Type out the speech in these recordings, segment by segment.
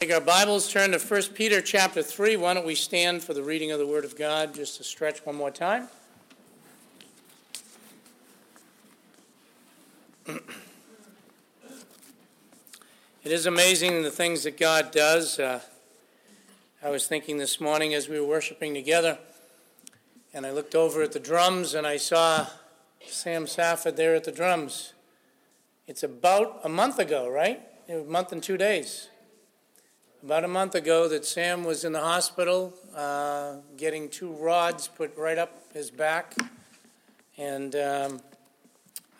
Take our Bibles, turn to 1 Peter chapter 3. Why don't we stand for the reading of the Word of God just to stretch one more time? it is amazing the things that God does. Uh, I was thinking this morning as we were worshiping together, and I looked over at the drums and I saw Sam Safford there at the drums. It's about a month ago, right? A month and two days about a month ago that Sam was in the hospital uh, getting two rods put right up his back. And um,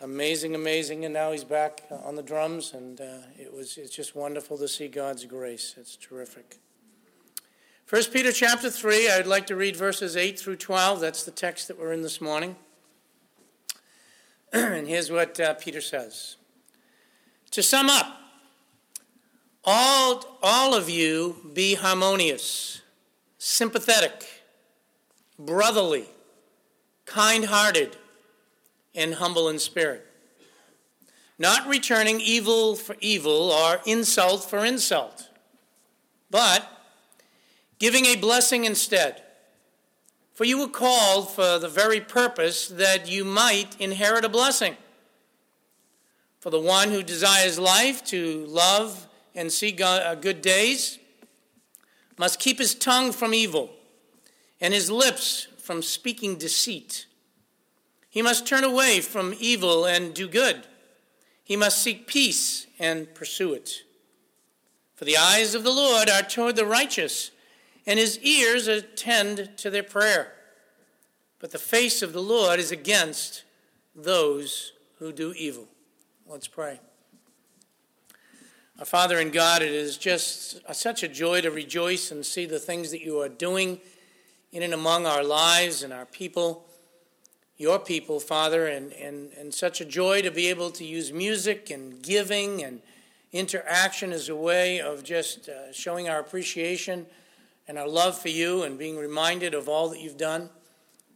amazing, amazing. And now he's back on the drums, and uh, it was, it's just wonderful to see God's grace. It's terrific. 1 Peter chapter 3, I would like to read verses 8 through 12. That's the text that we're in this morning. and here's what uh, Peter says To sum up, all, all of you be harmonious, sympathetic, brotherly, kind hearted, and humble in spirit. Not returning evil for evil or insult for insult, but giving a blessing instead. For you were called for the very purpose that you might inherit a blessing. For the one who desires life to love and see uh, good days must keep his tongue from evil and his lips from speaking deceit. He must turn away from evil and do good. He must seek peace and pursue it. For the eyes of the Lord are toward the righteous, and his ears attend to their prayer. But the face of the Lord is against those who do evil. Let's pray. Our Father in God, it is just such a joy to rejoice and see the things that you are doing in and among our lives and our people, your people, Father, and, and, and such a joy to be able to use music and giving and interaction as a way of just uh, showing our appreciation and our love for you and being reminded of all that you've done.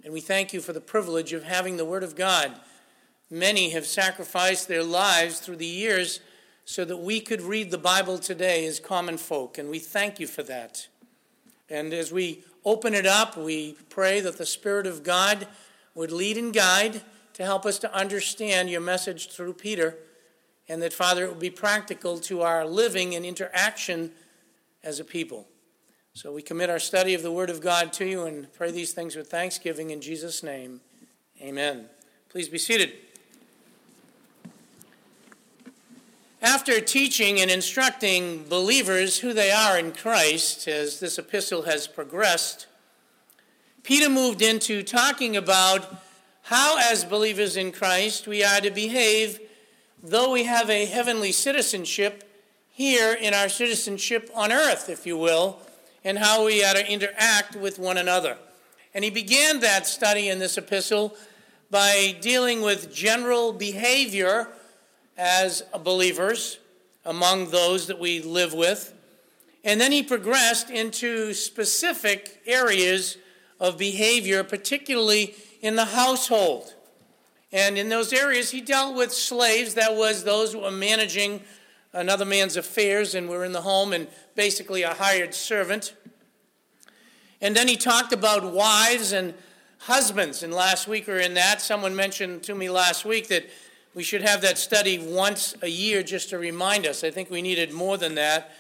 And we thank you for the privilege of having the Word of God. Many have sacrificed their lives through the years so that we could read the Bible today as common folk, and we thank you for that. And as we open it up, we pray that the Spirit of God would lead and guide to help us to understand your message through Peter, and that, Father, it would be practical to our living and interaction as a people. So we commit our study of the Word of God to you and pray these things with thanksgiving in Jesus' name. Amen. Please be seated. After teaching and instructing believers who they are in Christ, as this epistle has progressed, Peter moved into talking about how, as believers in Christ, we are to behave though we have a heavenly citizenship here in our citizenship on earth, if you will, and how we are to interact with one another. And he began that study in this epistle by dealing with general behavior as believers among those that we live with. And then he progressed into specific areas of behavior, particularly in the household. And in those areas, he dealt with slaves, that was those who were managing another man's affairs and were in the home and basically a hired servant. And then he talked about wives and husbands. And last week or in that, someone mentioned to me last week that we should have that study once a year just to remind us. I think we needed more than that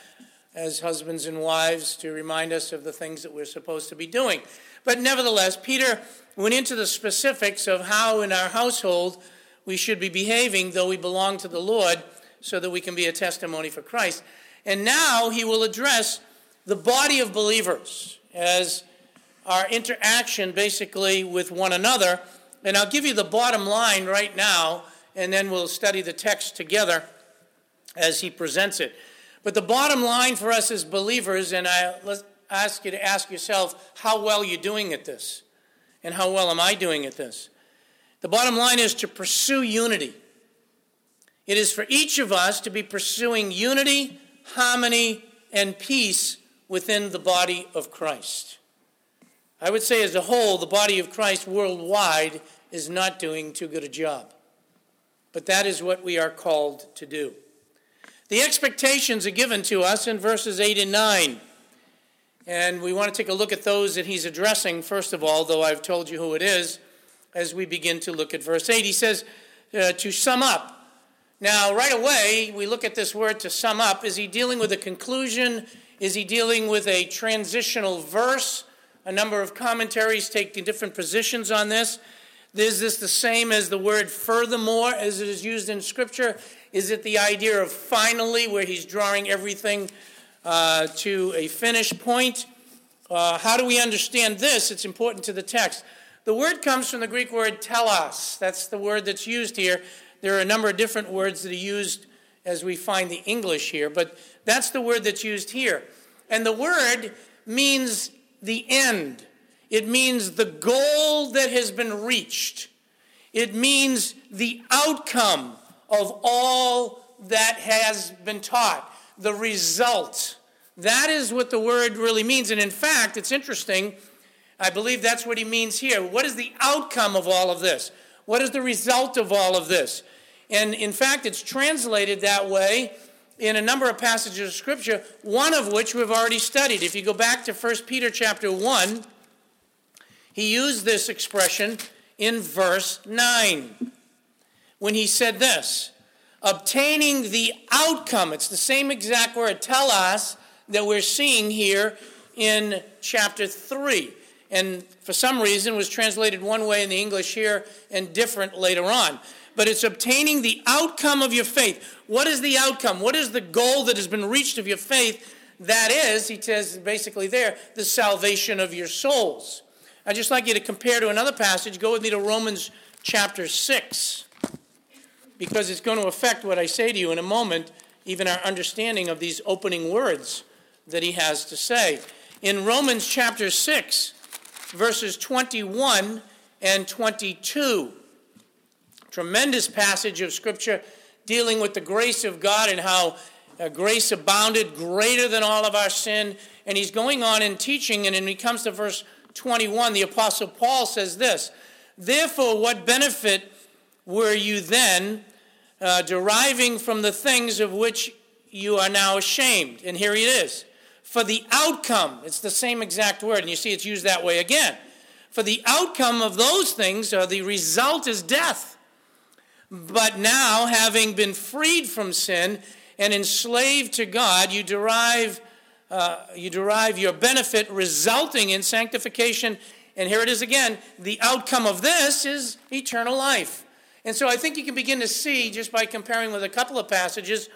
as husbands and wives to remind us of the things that we're supposed to be doing. But nevertheless, Peter went into the specifics of how in our household we should be behaving, though we belong to the Lord, so that we can be a testimony for Christ. And now he will address the body of believers as our interaction basically with one another. And I'll give you the bottom line right now and then we'll study the text together as he presents it. But the bottom line for us as believers, and I ask you to ask yourself, how well you're you doing at this? And how well am I doing at this? The bottom line is to pursue unity. It is for each of us to be pursuing unity, harmony, and peace within the body of Christ. I would say, as a whole, the body of Christ worldwide is not doing too good a job but that is what we are called to do. The expectations are given to us in verses 8 and 9. And we want to take a look at those that he's addressing, first of all, though I've told you who it is, as we begin to look at verse 8. He says, uh, to sum up. Now, right away, we look at this word to sum up. Is he dealing with a conclusion? Is he dealing with a transitional verse? A number of commentaries take different positions on this. Is this the same as the word furthermore as it is used in Scripture? Is it the idea of finally, where he's drawing everything uh, to a finish point? Uh, how do we understand this? It's important to the text. The word comes from the Greek word telos. That's the word that's used here. There are a number of different words that are used as we find the English here, but that's the word that's used here. And the word means the end. It means the goal that has been reached. It means the outcome of all that has been taught, the result. That is what the word really means. And in fact, it's interesting. I believe that's what he means here. What is the outcome of all of this? What is the result of all of this? And in fact, it's translated that way in a number of passages of Scripture, one of which we've already studied. If you go back to 1 Peter chapter 1, he used this expression in verse 9 when he said this obtaining the outcome. It's the same exact word, telos, that we're seeing here in chapter 3. And for some reason was translated one way in the English here and different later on. But it's obtaining the outcome of your faith. What is the outcome? What is the goal that has been reached of your faith? That is, he says basically there, the salvation of your souls. I'd just like you to compare to another passage. Go with me to Romans chapter 6, because it's going to affect what I say to you in a moment, even our understanding of these opening words that he has to say. In Romans chapter 6, verses 21 and 22, tremendous passage of Scripture dealing with the grace of God and how uh, grace abounded greater than all of our sin. And he's going on in teaching, and when he comes to verse 21, the Apostle Paul says this Therefore, what benefit were you then uh, deriving from the things of which you are now ashamed? And here it is. For the outcome, it's the same exact word, and you see it's used that way again. For the outcome of those things, or the result, is death. But now, having been freed from sin and enslaved to God, you derive uh, you derive your benefit resulting in sanctification. And here it is again the outcome of this is eternal life. And so I think you can begin to see just by comparing with a couple of passages.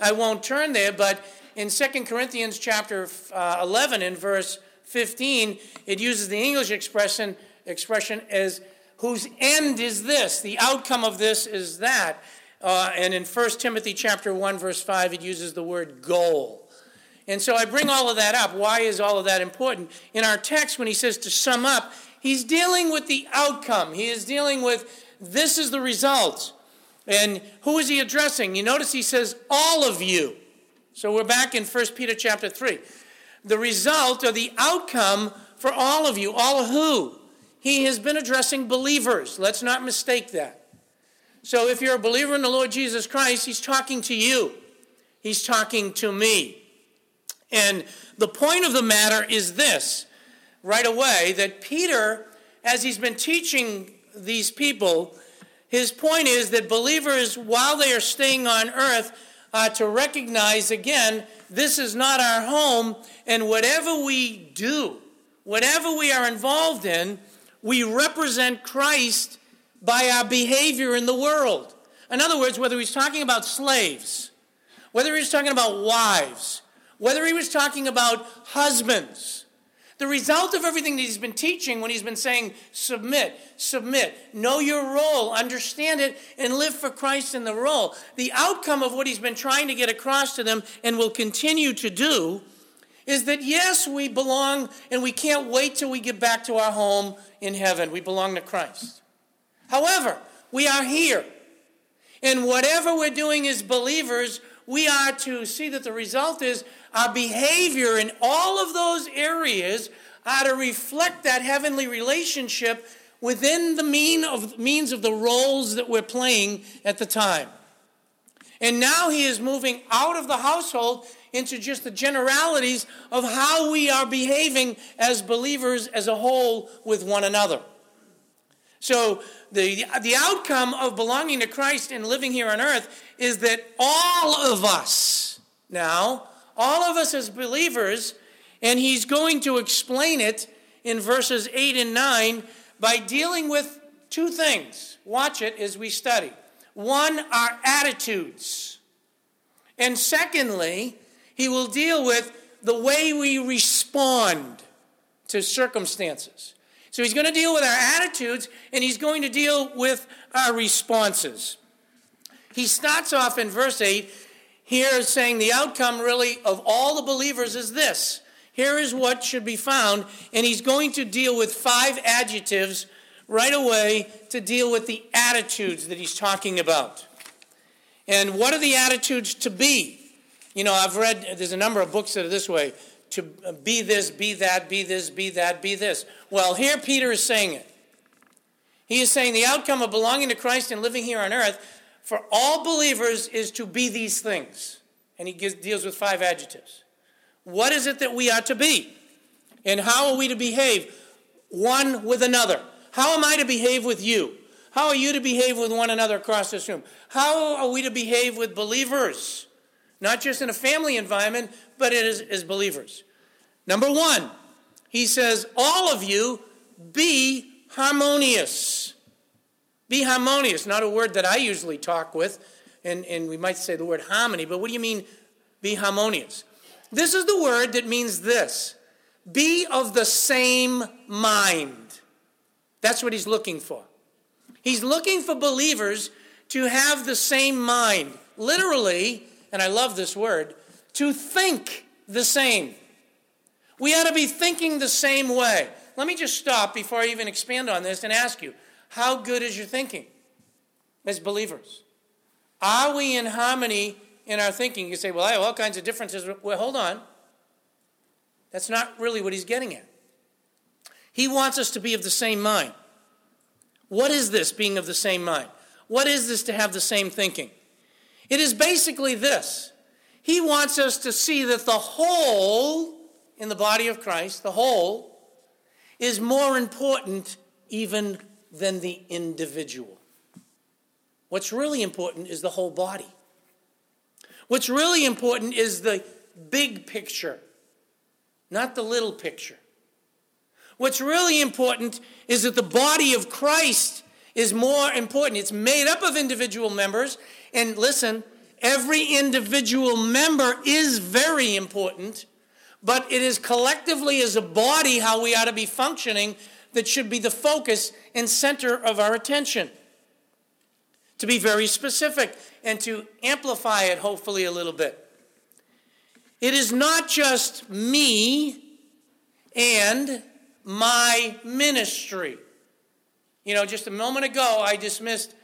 I won't turn there, but in 2 Corinthians chapter uh, 11 in verse 15, it uses the English expression, expression as whose end is this. The outcome of this is that. Uh, and in 1 Timothy chapter 1 verse 5, it uses the word goal. And so I bring all of that up. Why is all of that important? In our text, when he says to sum up, he's dealing with the outcome. He is dealing with this is the result. And who is he addressing? You notice he says, all of you. So we're back in 1 Peter chapter 3. The result or the outcome for all of you. All of who? He has been addressing believers. Let's not mistake that. So if you're a believer in the Lord Jesus Christ, he's talking to you. He's talking to me. And the point of the matter is this right away that Peter, as he's been teaching these people, his point is that believers, while they are staying on earth, are to recognize again, this is not our home, and whatever we do, whatever we are involved in, we represent Christ by our behavior in the world. In other words, whether he's talking about slaves, whether he's talking about wives, whether he was talking about husbands. The result of everything that he's been teaching when he's been saying, submit, submit, know your role, understand it, and live for Christ in the role. The outcome of what he's been trying to get across to them and will continue to do is that yes, we belong and we can't wait till we get back to our home in heaven. We belong to Christ. However, we are here. And whatever we're doing as believers, we are to see that the result is our behavior in all of those areas are to reflect that heavenly relationship within the mean of, means of the roles that we're playing at the time. And now he is moving out of the household into just the generalities of how we are behaving as believers as a whole with one another. So, the, the outcome of belonging to Christ and living here on earth is that all of us now, all of us as believers, and he's going to explain it in verses 8 and 9 by dealing with two things. Watch it as we study. One, our attitudes. And secondly, he will deal with the way we respond to circumstances. So he's going to deal with our attitudes and he's going to deal with our responses. He starts off in verse 8 here saying the outcome really of all the believers is this. Here is what should be found, and he's going to deal with five adjectives right away to deal with the attitudes that he's talking about. And what are the attitudes to be? You know, I've read, there's a number of books that are this way to be this, be that, be this, be that, be this. Well, here Peter is saying it. He is saying the outcome of belonging to Christ and living here on earth for all believers is to be these things. And he gives, deals with five adjectives. What is it that we are to be? And how are we to behave one with another? How am I to behave with you? How are you to behave with one another across this room? How are we to behave with believers? Not just in a family environment, but as, as believers. Number one, he says, All of you be harmonious. Be harmonious, not a word that I usually talk with, and, and we might say the word harmony, but what do you mean be harmonious? This is the word that means this be of the same mind. That's what he's looking for. He's looking for believers to have the same mind. Literally, and I love this word, to think the same. We ought to be thinking the same way. Let me just stop before I even expand on this and ask you how good is your thinking as believers? Are we in harmony in our thinking? You say, well, I have all kinds of differences. Well, hold on. That's not really what he's getting at. He wants us to be of the same mind. What is this, being of the same mind? What is this to have the same thinking? It is basically this He wants us to see that the whole in the body of Christ, the whole, is more important even than the individual. What's really important is the whole body. What's really important is the big picture, not the little picture. What's really important is that the body of Christ is more important. It's made up of individual members. And listen, every individual member is very important, but it is collectively as a body how we ought to be functioning that should be the focus and center of our attention. To be very specific and to amplify it, hopefully, a little bit. It is not just me and my ministry. You know, just a moment ago, I dismissed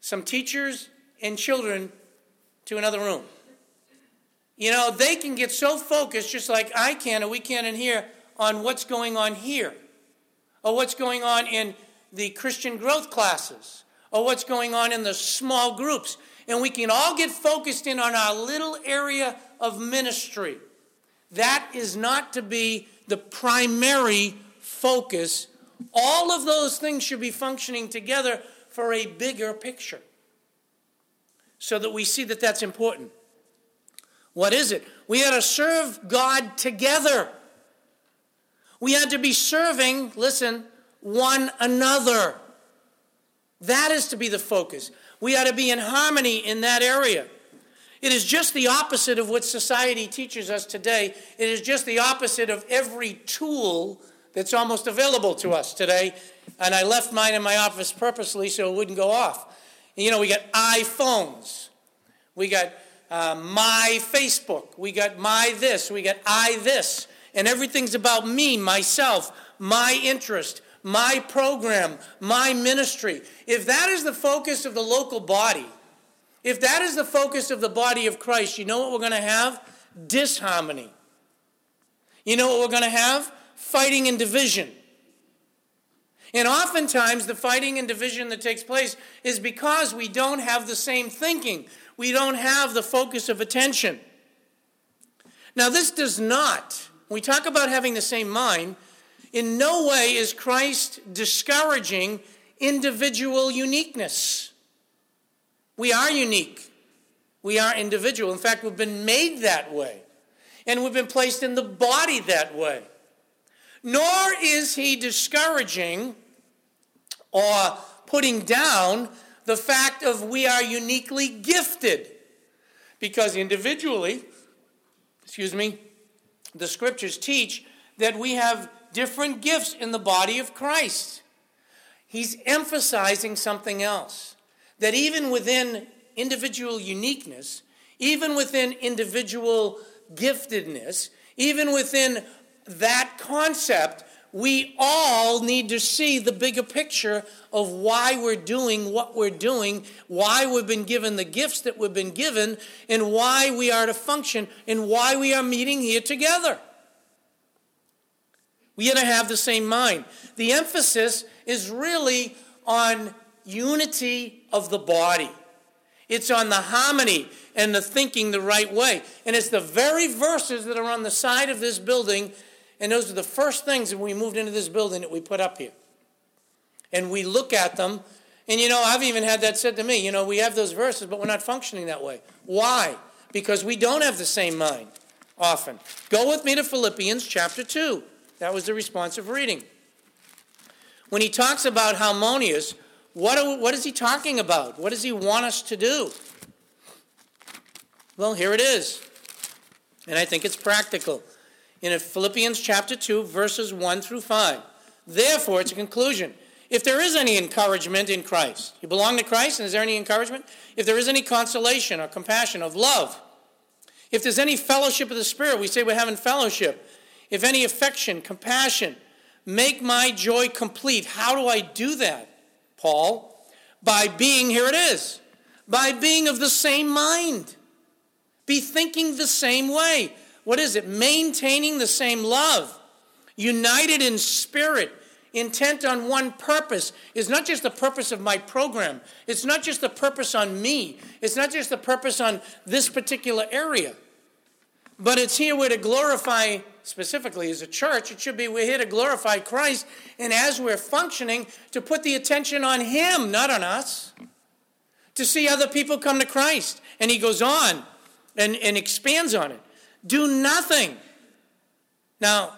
some teachers and children to another room. You know, they can get so focused, just like I can, or we can in here, on what's going on here, or what's going on in the Christian growth classes, or what's going on in the small groups. And we can all get focused in on our little area of ministry. That is not to be the primary focus, all of those things should be functioning together for a bigger picture so that we see that that's important. What is it? We had to serve God together. We had to be serving, listen, one another. That is to be the focus. We ought to be in harmony in that area. It is just the opposite of what society teaches us today. It is just the opposite of every tool that's almost available to us today. And I left mine in my office purposely so it wouldn't go off. You know, we got iPhones, we got uh, my Facebook, we got my this, we got I this, and everything's about me, myself, my interest, my program, my ministry. If that is the focus of the local body, if that is the focus of the body of Christ, you know what we're going to have? Disharmony. You know what we're going to have? fighting and division. And oftentimes, the fighting and division that takes place is because we don't have the same thinking. We don't have the focus of attention. Now, this does not, we talk about having the same mind, in no way is Christ discouraging individual uniqueness. We are unique. We are individual. In fact, we've been made that way. And we've been placed in the body that way. Nor is he discouraging or putting down the fact of we are uniquely gifted. Because individually, excuse me, the scriptures teach that we have different gifts in the body of Christ. He's emphasizing something else that even within individual uniqueness, even within individual giftedness, even within that concept, we all need to see the bigger picture of why we're doing what we're doing, why we've been given the gifts that we've been given, and why we are to function, and why we are meeting here together. We are to have the same mind. The emphasis is really on unity of the body. It's on the harmony and the thinking the right way. And it's the very verses that are on the side of this building and those are the first things when we moved into this building that we put up here. And we look at them, and you know, I've even had that said to me, you know, we have those verses, but we're not functioning that way. Why? Because we don't have the same mind often. Go with me to Philippians chapter 2. That was the responsive reading. When he talks about harmonious, what, are, what is he talking about? What does he want us to do? Well, here it is. And I think it's practical in Philippians chapter 2, verses 1 through 5. Therefore, it's a conclusion. If there is any encouragement in Christ, you belong to Christ, and is there any encouragement? If there is any consolation or compassion of love, if there's any fellowship of the Spirit, we say we're having fellowship. If any affection, compassion, make my joy complete. How do I do that, Paul? By being, here it is, by being of the same mind. Be thinking the same way. What is it? Maintaining the same love, united in spirit, intent on one purpose. Is not just the purpose of my program, it's not just the purpose on me, it's not just the purpose on this particular area. But it's here we're to glorify, specifically as a church, it should be we're here to glorify Christ, and as we're functioning, to put the attention on Him, not on us. To see other people come to Christ. And he goes on and, and expands on it. Do nothing. Now,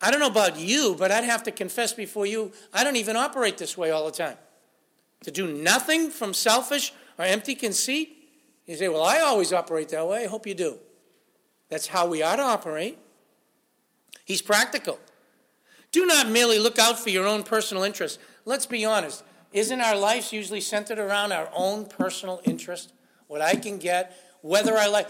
I don't know about you, but I'd have to confess before you, I don't even operate this way all the time. To do nothing from selfish or empty conceit? You say, well, I always operate that way. I hope you do. That's how we ought to operate. He's practical. Do not merely look out for your own personal interests. Let's be honest. Isn't our lives usually centered around our own personal interest? What I can get, whether I like.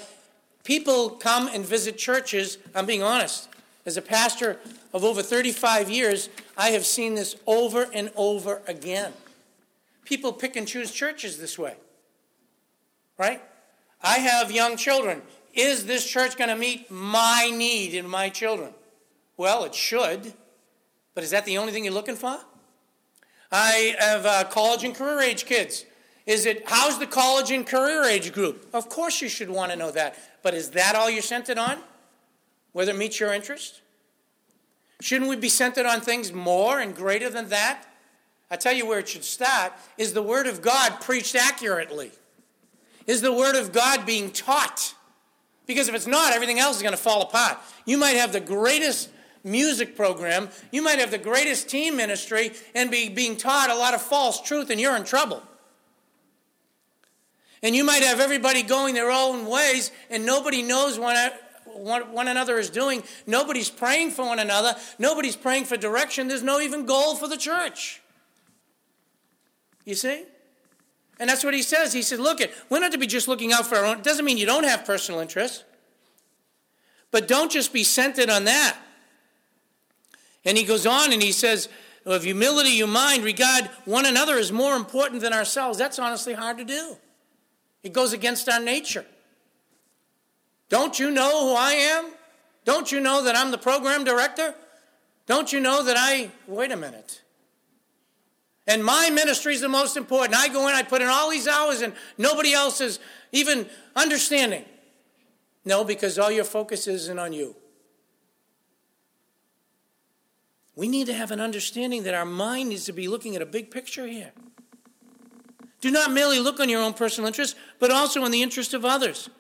People come and visit churches, I'm being honest. As a pastor of over 35 years, I have seen this over and over again. People pick and choose churches this way, right? I have young children. Is this church going to meet my need in my children? Well, it should, but is that the only thing you're looking for? I have uh, college and career age kids. Is it, how's the college and career age group? Of course you should want to know that. But is that all you're centered on? Whether it meets your interest? Shouldn't we be centered on things more and greater than that? I tell you where it should start is the Word of God preached accurately? Is the Word of God being taught? Because if it's not, everything else is going to fall apart. You might have the greatest music program, you might have the greatest team ministry, and be being taught a lot of false truth, and you're in trouble. And you might have everybody going their own ways, and nobody knows what one another is doing. Nobody's praying for one another. Nobody's praying for direction. There's no even goal for the church. You see? And that's what he says. He said, look, it, we're not to be just looking out for our own. It doesn't mean you don't have personal interests. But don't just be centered on that. And he goes on and he says, of humility, you mind, regard one another as more important than ourselves. That's honestly hard to do. It goes against our nature. Don't you know who I am? Don't you know that I'm the program director? Don't you know that I. Wait a minute. And my ministry is the most important. I go in, I put in all these hours, and nobody else is even understanding. No, because all your focus isn't on you. We need to have an understanding that our mind needs to be looking at a big picture here. Do not merely look on your own personal interest, but also in the interest of others.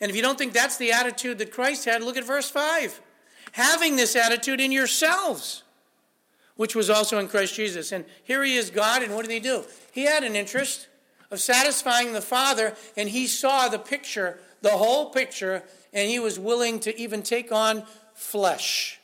And if you don't think that's the attitude that Christ had, look at verse 5. Having this attitude in yourselves, which was also in Christ Jesus. And here he is, God, and what did he do? He had an interest of satisfying the Father, and he saw the picture, the whole picture, and he was willing to even take on flesh.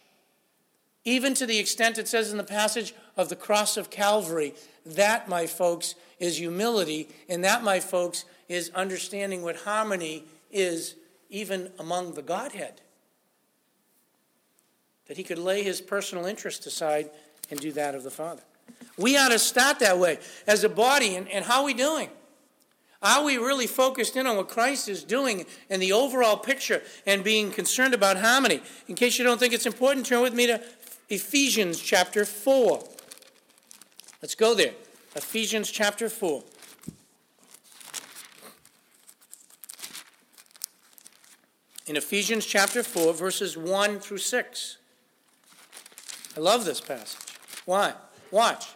Even to the extent it says in the passage of the cross of Calvary. That, my folks, is humility, and that, my folks, is understanding what harmony is even among the Godhead. That he could lay his personal interest aside and do that of the Father. We ought to start that way as a body, and, and how are we doing? Are we really focused in on what Christ is doing and the overall picture and being concerned about harmony? In case you don't think it's important, turn with me to Ephesians chapter 4. Let's go there. Ephesians chapter 4. In Ephesians chapter 4, verses 1 through 6. I love this passage. Why? Watch.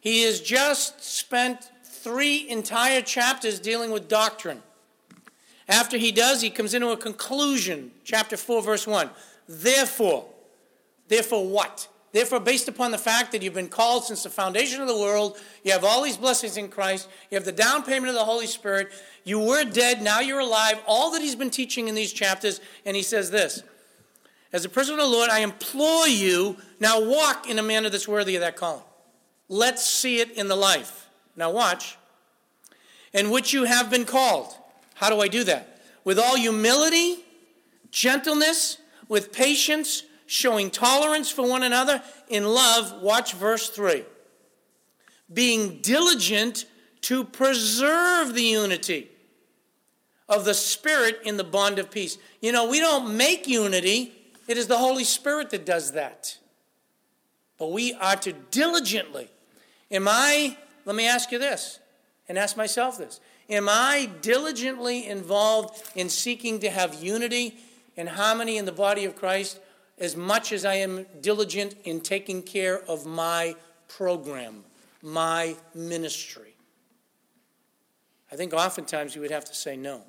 He has just spent three entire chapters dealing with doctrine. After he does, he comes into a conclusion. Chapter 4, verse 1. Therefore, therefore what? Therefore, based upon the fact that you've been called since the foundation of the world, you have all these blessings in Christ, you have the down payment of the Holy Spirit, you were dead, now you're alive, all that he's been teaching in these chapters, and he says this As a prisoner of the Lord, I implore you, now walk in a manner that's worthy of that calling. Let's see it in the life. Now, watch. In which you have been called. How do I do that? With all humility, gentleness, with patience, showing tolerance for one another, in love. Watch verse 3. Being diligent to preserve the unity of the Spirit in the bond of peace. You know, we don't make unity, it is the Holy Spirit that does that. But we are to diligently. Am I let me ask you this and ask myself this Am I diligently involved in seeking to have unity and harmony in the body of Christ as much as I am diligent in taking care of my program, my ministry? I think oftentimes you would have to say no.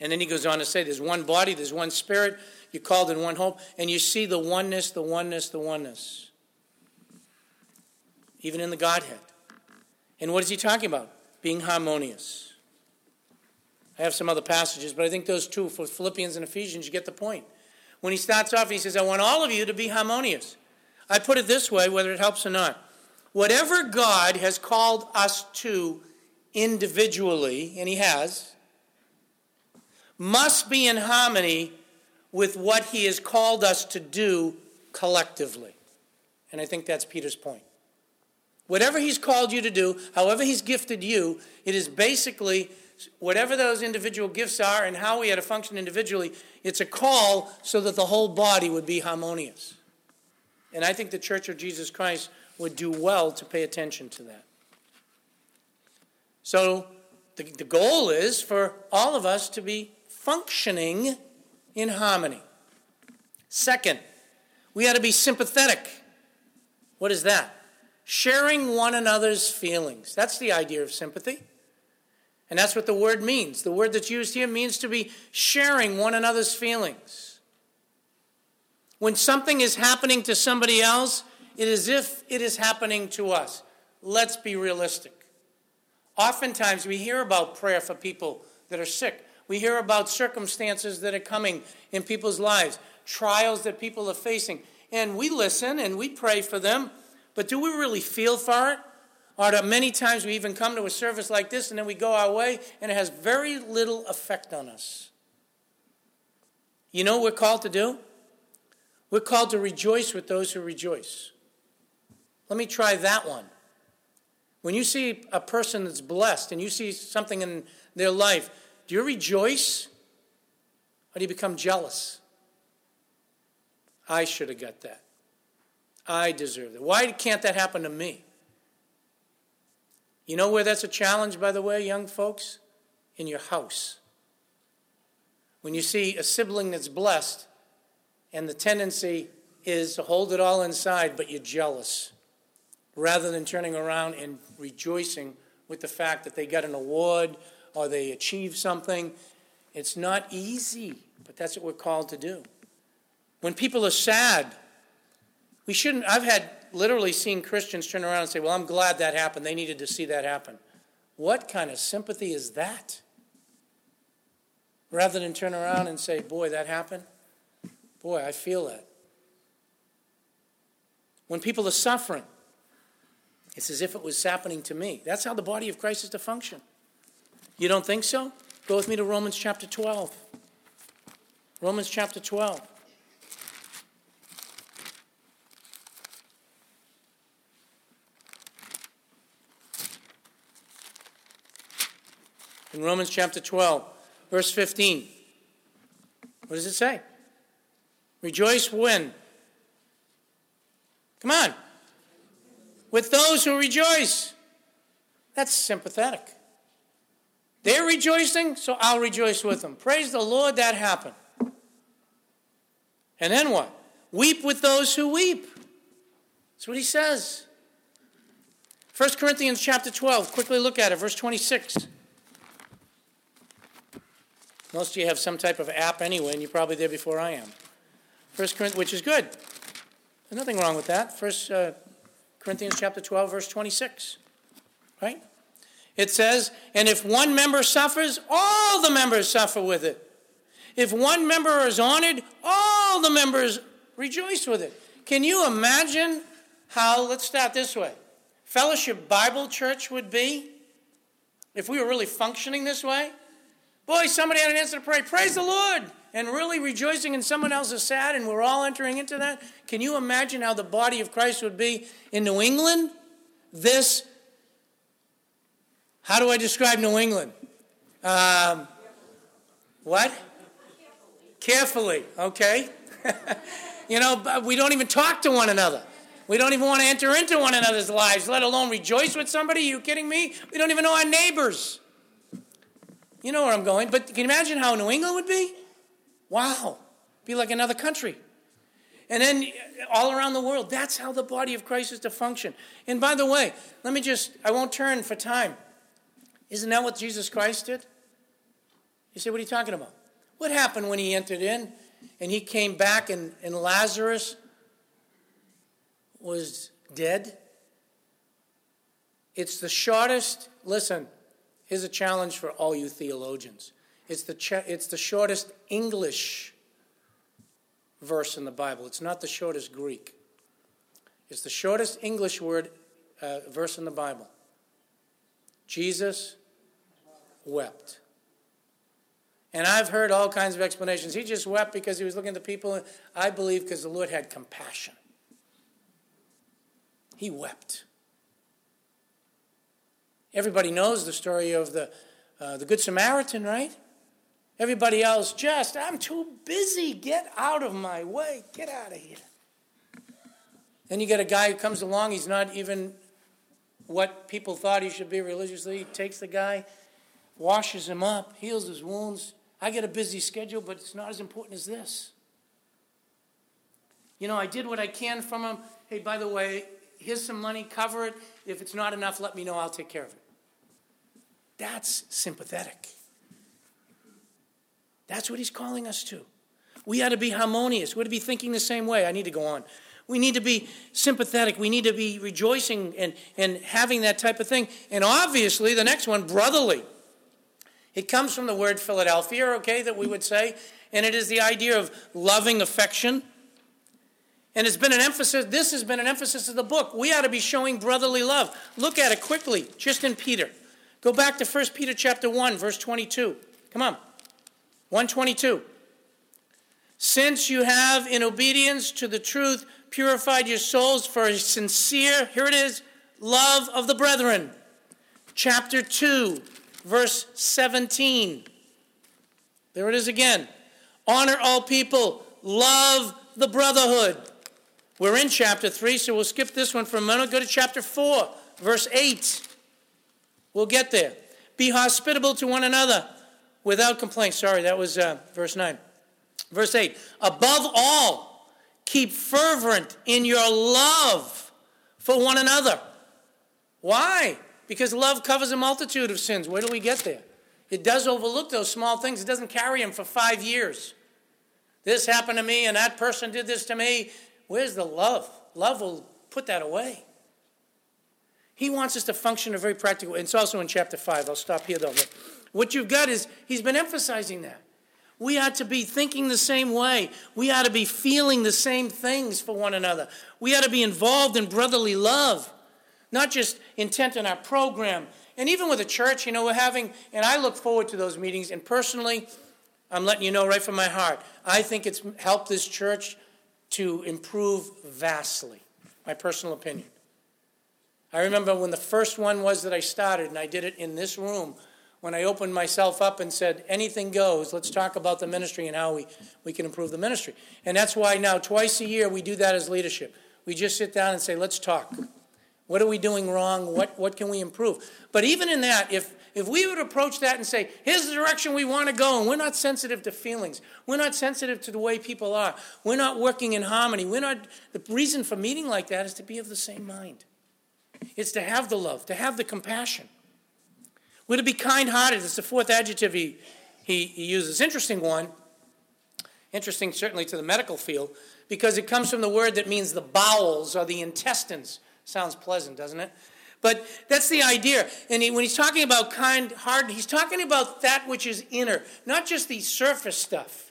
And then he goes on to say there's one body, there's one spirit, you're called in one hope, and you see the oneness, the oneness, the oneness even in the Godhead. And what is he talking about? Being harmonious. I have some other passages, but I think those two, for Philippians and Ephesians, you get the point. When he starts off, he says, I want all of you to be harmonious. I put it this way, whether it helps or not. Whatever God has called us to individually, and he has, must be in harmony with what he has called us to do collectively. And I think that's Peter's point. Whatever He's called you to do, however He's gifted you, it is basically whatever those individual gifts are and how we had to function individually, it's a call so that the whole body would be harmonious. And I think the Church of Jesus Christ would do well to pay attention to that. So the, the goal is for all of us to be functioning in harmony. Second, we ought to be sympathetic. What is that? sharing one another's feelings. That's the idea of sympathy. And that's what the word means. The word that's used here means to be sharing one another's feelings. When something is happening to somebody else, it is if it is happening to us. Let's be realistic. Oftentimes, we hear about prayer for people that are sick. We hear about circumstances that are coming in people's lives, trials that people are facing. And we listen and we pray for them. But do we really feel for it? Or many times we even come to a service like this and then we go our way and it has very little effect on us. You know what we're called to do? We're called to rejoice with those who rejoice. Let me try that one. When you see a person that's blessed and you see something in their life, do you rejoice or do you become jealous? I should have got that. I deserve it. Why can't that happen to me? You know where that's a challenge, by the way, young folks? In your house. When you see a sibling that's blessed, and the tendency is to hold it all inside, but you're jealous, rather than turning around and rejoicing with the fact that they got an award or they achieved something. It's not easy, but that's what we're called to do. When people are sad, we shouldn't, I've had literally seen Christians turn around and say, Well, I'm glad that happened. They needed to see that happen. What kind of sympathy is that? Rather than turn around and say, Boy, that happened. Boy, I feel that. When people are suffering, it's as if it was happening to me. That's how the body of Christ is to function. You don't think so? Go with me to Romans chapter 12. Romans chapter 12. In Romans chapter 12, verse 15, what does it say? Rejoice when? Come on. With those who rejoice. That's sympathetic. They're rejoicing, so I'll rejoice with them. Praise the Lord, that happened. And then what? Weep with those who weep. That's what he says. 1 Corinthians chapter 12, quickly look at it, verse 26. Most of you have some type of app anyway, and you're probably there before I am. First Corinthians, which is good. There's nothing wrong with that. First uh, Corinthians chapter 12, verse 26. Right? It says, and if one member suffers, all the members suffer with it. If one member is honored, all the members rejoice with it. Can you imagine how, let's start this way, Fellowship Bible Church would be if we were really functioning this way? Boy, somebody had an answer to pray. Praise the Lord! And really rejoicing in someone else's sad, and we're all entering into that. Can you imagine how the body of Christ would be in New England? This, how do I describe New England? Um, what? Carefully, okay? you know, we don't even talk to one another. We don't even want to enter into one another's lives, let alone rejoice with somebody. Are you kidding me? We don't even know our neighbors. You know where I'm going. But can you imagine how New England would be? Wow. Be like another country. And then all around the world, that's how the body of Christ is to function. And by the way, let me just, I won't turn for time. Isn't that what Jesus Christ did? You say, what are you talking about? What happened when he entered in and he came back and, and Lazarus was dead? It's the shortest, listen, Here's a challenge for all you theologians. It's the, ch- it's the shortest English verse in the Bible. It's not the shortest Greek. It's the shortest English word uh, verse in the Bible. Jesus wept. And I've heard all kinds of explanations. He just wept because he was looking at the people. I believe because the Lord had compassion. He wept. Everybody knows the story of the, uh, the Good Samaritan, right? Everybody else just, I'm too busy. Get out of my way. Get out of here. Then you get a guy who comes along, he's not even what people thought he should be religiously. He takes the guy, washes him up, heals his wounds. I get a busy schedule, but it's not as important as this. You know, I did what I can from him. Hey, by the way, here's some money, cover it. If it's not enough, let me know, I'll take care of it. That's sympathetic. That's what he's calling us to. We ought to be harmonious. We ought to be thinking the same way. I need to go on. We need to be sympathetic. We need to be rejoicing and, and having that type of thing. And obviously, the next one, brotherly. It comes from the word Philadelphia, okay, that we would say. And it is the idea of loving affection. And it's been an emphasis, this has been an emphasis of the book. We ought to be showing brotherly love. Look at it quickly, just in Peter. Go back to 1 Peter chapter 1, verse 22. Come on. 122. Since you have, in obedience to the truth, purified your souls for a sincere, here it is, love of the brethren. Chapter 2, verse 17. There it is again. Honor all people, love the brotherhood. We're in chapter 3, so we'll skip this one for a minute. Go to chapter 4, verse 8. We'll get there. Be hospitable to one another without complaint. Sorry, that was uh, verse 9. Verse 8. Above all, keep fervent in your love for one another. Why? Because love covers a multitude of sins. Where do we get there? It does overlook those small things, it doesn't carry them for five years. This happened to me, and that person did this to me. Where's the love? Love will put that away. He wants us to function in a very practical way. It's also in chapter 5. I'll stop here, though. What you've got is, he's been emphasizing that. We ought to be thinking the same way. We ought to be feeling the same things for one another. We ought to be involved in brotherly love, not just intent on our program. And even with the church, you know, we're having, and I look forward to those meetings. And personally, I'm letting you know right from my heart, I think it's helped this church to improve vastly. My personal opinion. I remember when the first one was that I started, and I did it in this room, when I opened myself up and said, anything goes, let's talk about the ministry and how we, we can improve the ministry. And that's why now, twice a year, we do that as leadership. We just sit down and say, let's talk. What are we doing wrong? What, what can we improve? But even in that, if, if we would approach that and say, here's the direction we want to go, and we're not sensitive to feelings, we're not sensitive to the way people are, we're not working in harmony, we're not, the reason for meeting like that is to be of the same mind. It's to have the love, to have the compassion. We're to be kind hearted. It's the fourth adjective he, he, he uses. Interesting one. Interesting, certainly, to the medical field, because it comes from the word that means the bowels or the intestines. Sounds pleasant, doesn't it? But that's the idea. And he, when he's talking about kind hearted, he's talking about that which is inner, not just the surface stuff,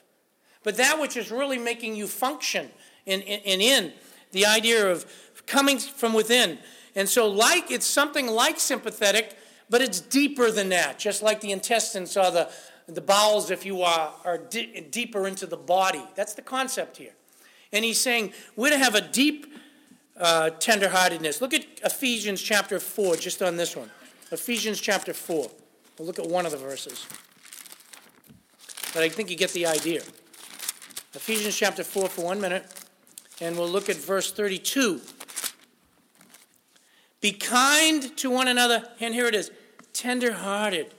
but that which is really making you function and in, in, in, the idea of coming from within. And so, like, it's something like sympathetic, but it's deeper than that, just like the intestines or the, the bowels, if you are, are di- deeper into the body. That's the concept here. And he's saying we're to have a deep uh, tenderheartedness. Look at Ephesians chapter 4, just on this one. Ephesians chapter 4. We'll look at one of the verses. But I think you get the idea. Ephesians chapter 4 for one minute, and we'll look at verse 32. Be kind to one another, and here it is tender-hearted.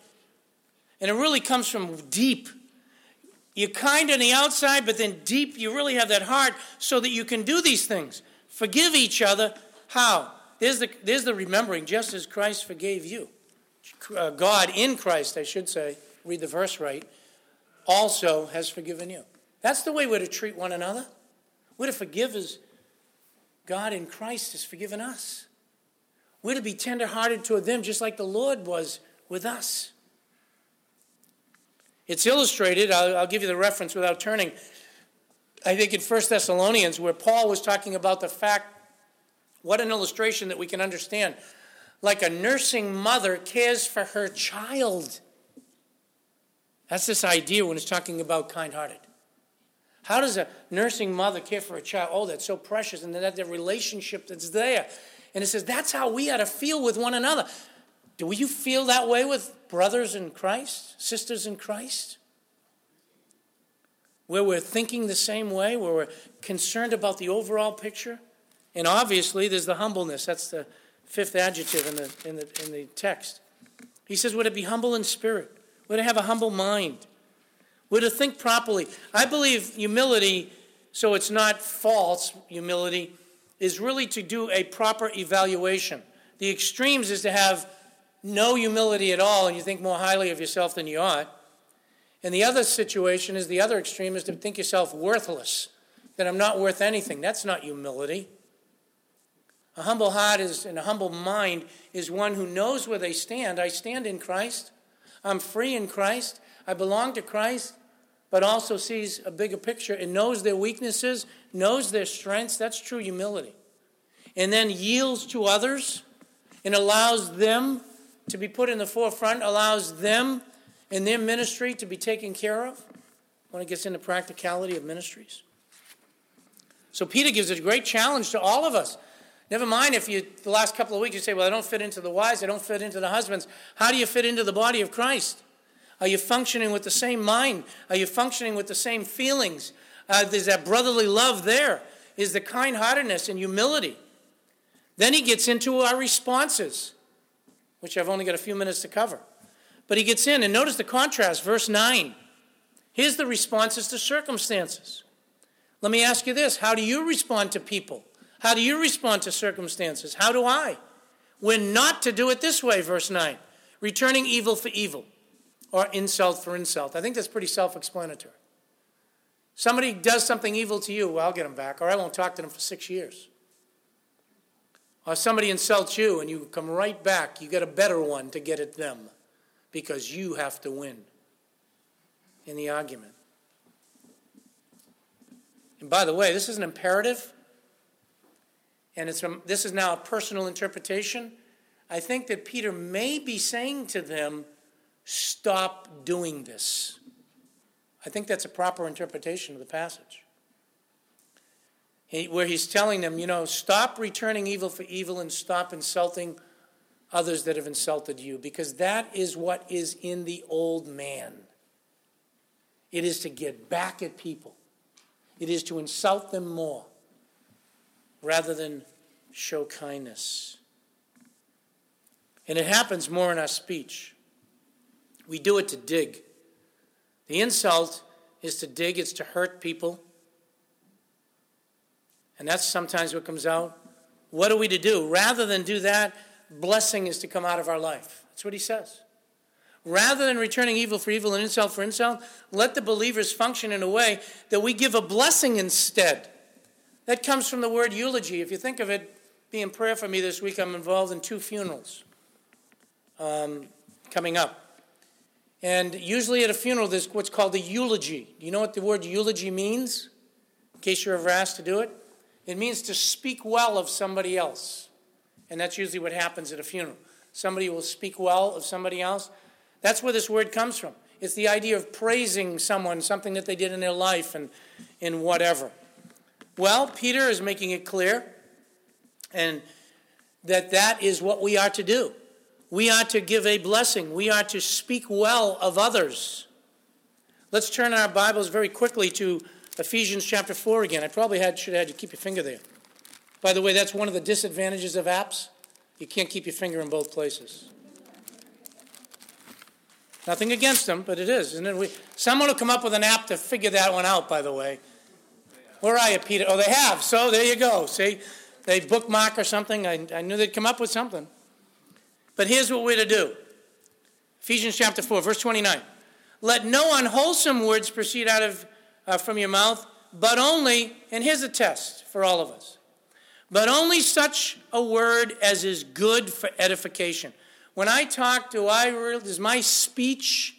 And it really comes from deep. You're kind on the outside, but then deep, you really have that heart so that you can do these things. Forgive each other. How? There's the, there's the remembering, just as Christ forgave you. Uh, God in Christ, I should say, read the verse right, also has forgiven you. That's the way we're to treat one another. We're to forgive as God in Christ has forgiven us. We're to be tenderhearted toward them just like the Lord was with us. It's illustrated, I'll, I'll give you the reference without turning. I think in 1 Thessalonians, where Paul was talking about the fact, what an illustration that we can understand. Like a nursing mother cares for her child. That's this idea when it's talking about kind hearted. How does a nursing mother care for a child? Oh, that's so precious. And then that the relationship that's there. And it says that's how we ought to feel with one another. Do you feel that way with brothers in Christ, sisters in Christ? Where we're thinking the same way, where we're concerned about the overall picture? And obviously, there's the humbleness. That's the fifth adjective in the, in the, in the text. He says, We're to be humble in spirit, we're to have a humble mind, we're to think properly. I believe humility, so it's not false humility, is really to do a proper evaluation. The extremes is to have no humility at all and you think more highly of yourself than you ought. And the other situation is the other extreme is to think yourself worthless, that I'm not worth anything. That's not humility. A humble heart is, and a humble mind is one who knows where they stand. I stand in Christ. I'm free in Christ. I belong to Christ, but also sees a bigger picture and knows their weaknesses knows their strengths, that's true humility. And then yields to others and allows them to be put in the forefront, allows them and their ministry to be taken care of when it gets into practicality of ministries. So Peter gives a great challenge to all of us. Never mind if you, the last couple of weeks, you say, Well, I don't fit into the wives, I don't fit into the husbands. How do you fit into the body of Christ? Are you functioning with the same mind? Are you functioning with the same feelings? Uh, there's that brotherly love there. is the kind heartedness and humility. Then he gets into our responses, which I've only got a few minutes to cover. But he gets in, and notice the contrast, verse 9. Here's the responses to circumstances. Let me ask you this How do you respond to people? How do you respond to circumstances? How do I? We're not to do it this way, verse 9 returning evil for evil or insult for insult. I think that's pretty self explanatory. Somebody does something evil to you, well, I'll get them back, or I won't talk to them for six years. Or somebody insults you and you come right back, you get a better one to get at them because you have to win in the argument. And by the way, this is an imperative, and it's this is now a personal interpretation. I think that Peter may be saying to them, stop doing this. I think that's a proper interpretation of the passage. He, where he's telling them, you know, stop returning evil for evil and stop insulting others that have insulted you, because that is what is in the old man. It is to get back at people, it is to insult them more rather than show kindness. And it happens more in our speech. We do it to dig. The insult is to dig, it's to hurt people. And that's sometimes what comes out. What are we to do? Rather than do that, blessing is to come out of our life. That's what he says. Rather than returning evil for evil and insult for insult, let the believers function in a way that we give a blessing instead. That comes from the word eulogy. If you think of it, being prayer for me this week, I'm involved in two funerals um, coming up. And usually at a funeral, there's what's called a eulogy. Do you know what the word eulogy means? In case you're ever asked to do it, it means to speak well of somebody else. And that's usually what happens at a funeral. Somebody will speak well of somebody else. That's where this word comes from. It's the idea of praising someone, something that they did in their life and in whatever. Well, Peter is making it clear and that that is what we are to do. We are to give a blessing. We are to speak well of others. Let's turn our Bibles very quickly to Ephesians chapter 4 again. I probably had, should have had you keep your finger there. By the way, that's one of the disadvantages of apps. You can't keep your finger in both places. Nothing against them, but it is, isn't it? We, someone will come up with an app to figure that one out, by the way. Where are you, Peter? Oh, they have. So there you go. See, they bookmark or something. I, I knew they'd come up with something. But here's what we're to do Ephesians chapter 4, verse 29. Let no unwholesome words proceed out of uh, from your mouth, but only, and here's a test for all of us, but only such a word as is good for edification. When I talk, do I really, does my speech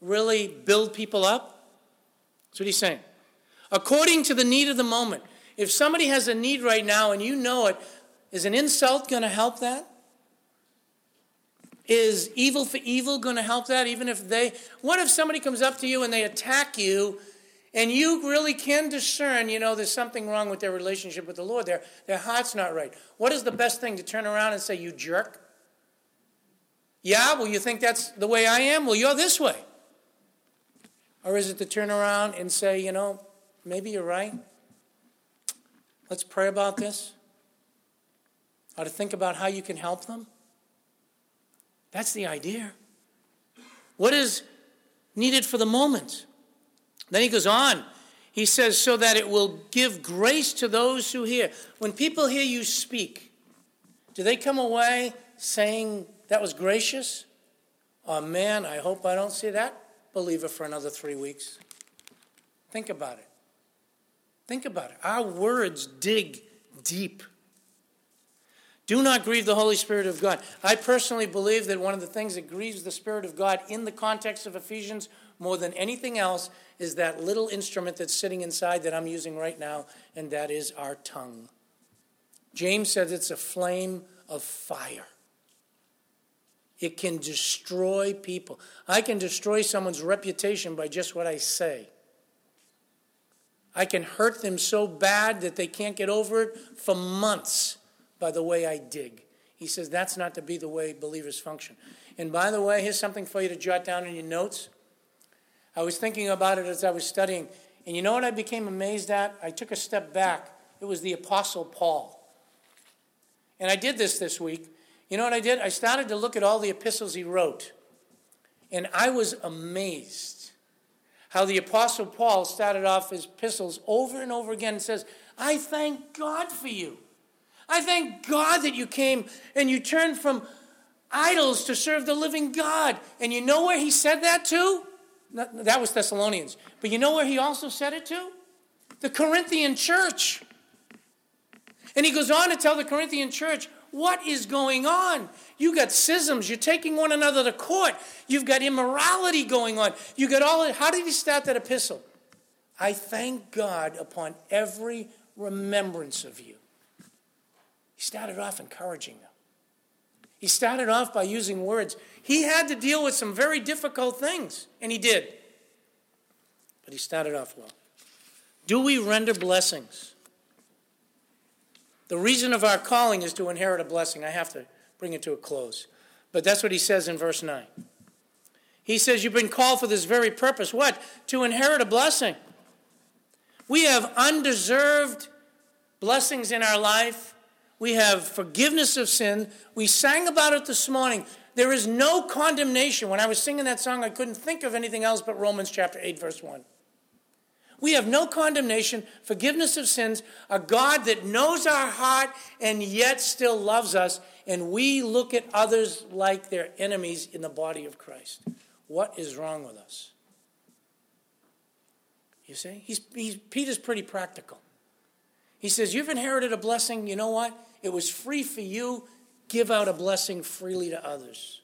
really build people up? That's what he's saying. According to the need of the moment. If somebody has a need right now and you know it, is an insult going to help that? Is evil for evil going to help that? Even if they, what if somebody comes up to you and they attack you and you really can discern, you know, there's something wrong with their relationship with the Lord. Their, their heart's not right. What is the best thing to turn around and say, you jerk? Yeah, well, you think that's the way I am? Well, you're this way. Or is it to turn around and say, you know, maybe you're right? Let's pray about this. Or to think about how you can help them? That's the idea. What is needed for the moment? Then he goes on. He says, so that it will give grace to those who hear. When people hear you speak, do they come away saying, that was gracious? Oh man, I hope I don't see that believer for another three weeks. Think about it. Think about it. Our words dig deep. Do not grieve the Holy Spirit of God. I personally believe that one of the things that grieves the Spirit of God in the context of Ephesians more than anything else is that little instrument that's sitting inside that I'm using right now, and that is our tongue. James says it's a flame of fire. It can destroy people. I can destroy someone's reputation by just what I say. I can hurt them so bad that they can't get over it for months by the way I dig. He says that's not to be the way believers function. And by the way, here's something for you to jot down in your notes. I was thinking about it as I was studying, and you know what I became amazed at? I took a step back it was the Apostle Paul. And I did this this week. You know what I did? I started to look at all the epistles he wrote. And I was amazed how the Apostle Paul started off his epistles over and over again and says, I thank God for you. I thank God that you came and you turned from idols to serve the living God. And you know where he said that to? That was Thessalonians. But you know where he also said it to? The Corinthian church. And he goes on to tell the Corinthian church, what is going on? You got schisms. You're taking one another to court. You've got immorality going on. You got all. How did he start that epistle? I thank God upon every remembrance of you. He started off encouraging them. He started off by using words. He had to deal with some very difficult things, and he did. But he started off well. Do we render blessings? The reason of our calling is to inherit a blessing. I have to bring it to a close. But that's what he says in verse 9. He says, You've been called for this very purpose. What? To inherit a blessing. We have undeserved blessings in our life. We have forgiveness of sin. We sang about it this morning. There is no condemnation. When I was singing that song, I couldn't think of anything else but Romans chapter 8, verse 1. We have no condemnation, forgiveness of sins, a God that knows our heart and yet still loves us, and we look at others like they're enemies in the body of Christ. What is wrong with us? You see? He's, he's, Peter's pretty practical. He says, You've inherited a blessing. You know what? It was free for you. Give out a blessing freely to others.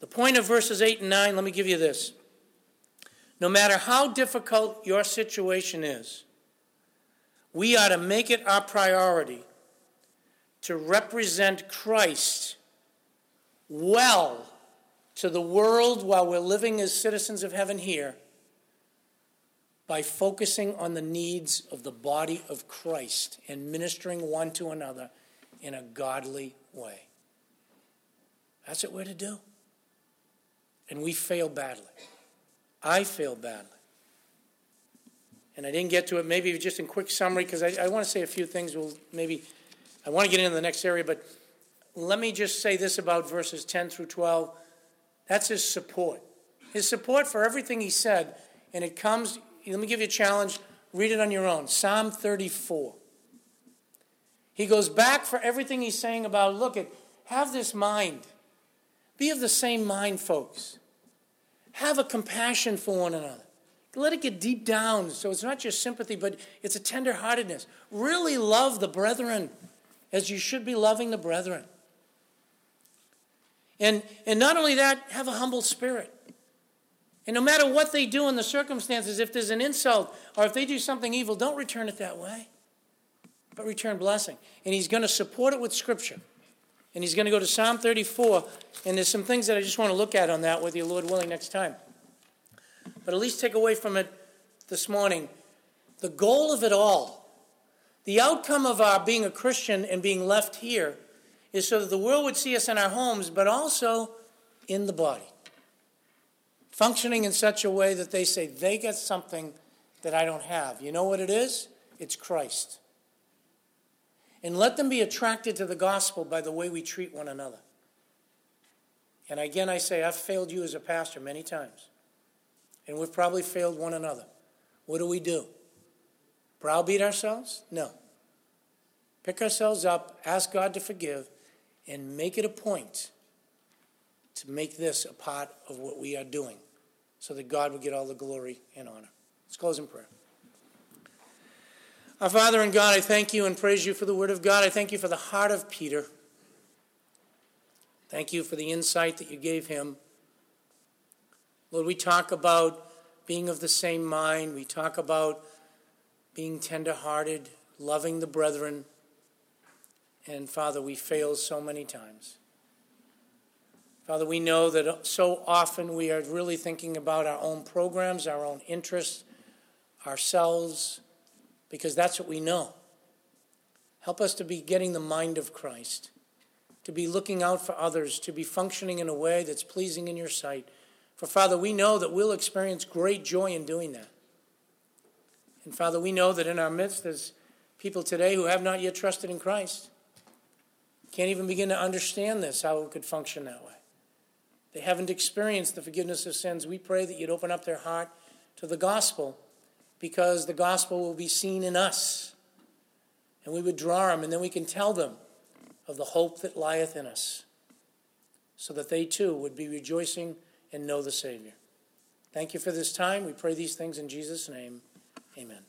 The point of verses 8 and 9, let me give you this. No matter how difficult your situation is, we ought to make it our priority to represent Christ well to the world while we're living as citizens of heaven here by focusing on the needs of the body of Christ and ministering one to another in a godly way. That's what we're to do. And we fail badly. I fail badly. And I didn't get to it, maybe just in quick summary, because I, I want to say a few things. We'll maybe, I want to get into the next area, but let me just say this about verses 10 through 12. That's his support. His support for everything he said, and it comes, let me give you a challenge. Read it on your own. Psalm 34. He goes back for everything he's saying about look at, have this mind. Be of the same mind, folks. Have a compassion for one another. Let it get deep down so it's not just sympathy, but it's a tenderheartedness. Really love the brethren as you should be loving the brethren. And, and not only that, have a humble spirit. And no matter what they do in the circumstances, if there's an insult or if they do something evil, don't return it that way, but return blessing. And he's going to support it with Scripture. And he's going to go to Psalm 34, and there's some things that I just want to look at on that with you, Lord willing, next time. But at least take away from it this morning the goal of it all, the outcome of our being a Christian and being left here is so that the world would see us in our homes, but also in the body. Functioning in such a way that they say, they get something that I don't have. You know what it is? It's Christ. And let them be attracted to the gospel by the way we treat one another. And again, I say, I've failed you as a pastor many times. And we've probably failed one another. What do we do? Browbeat ourselves? No. Pick ourselves up, ask God to forgive, and make it a point to make this a part of what we are doing so that God would get all the glory and honor. Let's close in prayer. Our Father and God, I thank you and praise you for the Word of God. I thank you for the heart of Peter. Thank you for the insight that you gave him. Lord, we talk about being of the same mind. We talk about being tenderhearted, loving the brethren. And Father, we fail so many times. Father, we know that so often we are really thinking about our own programs, our own interests, ourselves, because that's what we know. Help us to be getting the mind of Christ, to be looking out for others, to be functioning in a way that's pleasing in your sight. For Father, we know that we'll experience great joy in doing that. And Father, we know that in our midst there's people today who have not yet trusted in Christ. Can't even begin to understand this, how it could function that way. They haven't experienced the forgiveness of sins. We pray that you'd open up their heart to the gospel because the gospel will be seen in us. And we would draw them, and then we can tell them of the hope that lieth in us so that they too would be rejoicing and know the Savior. Thank you for this time. We pray these things in Jesus' name. Amen.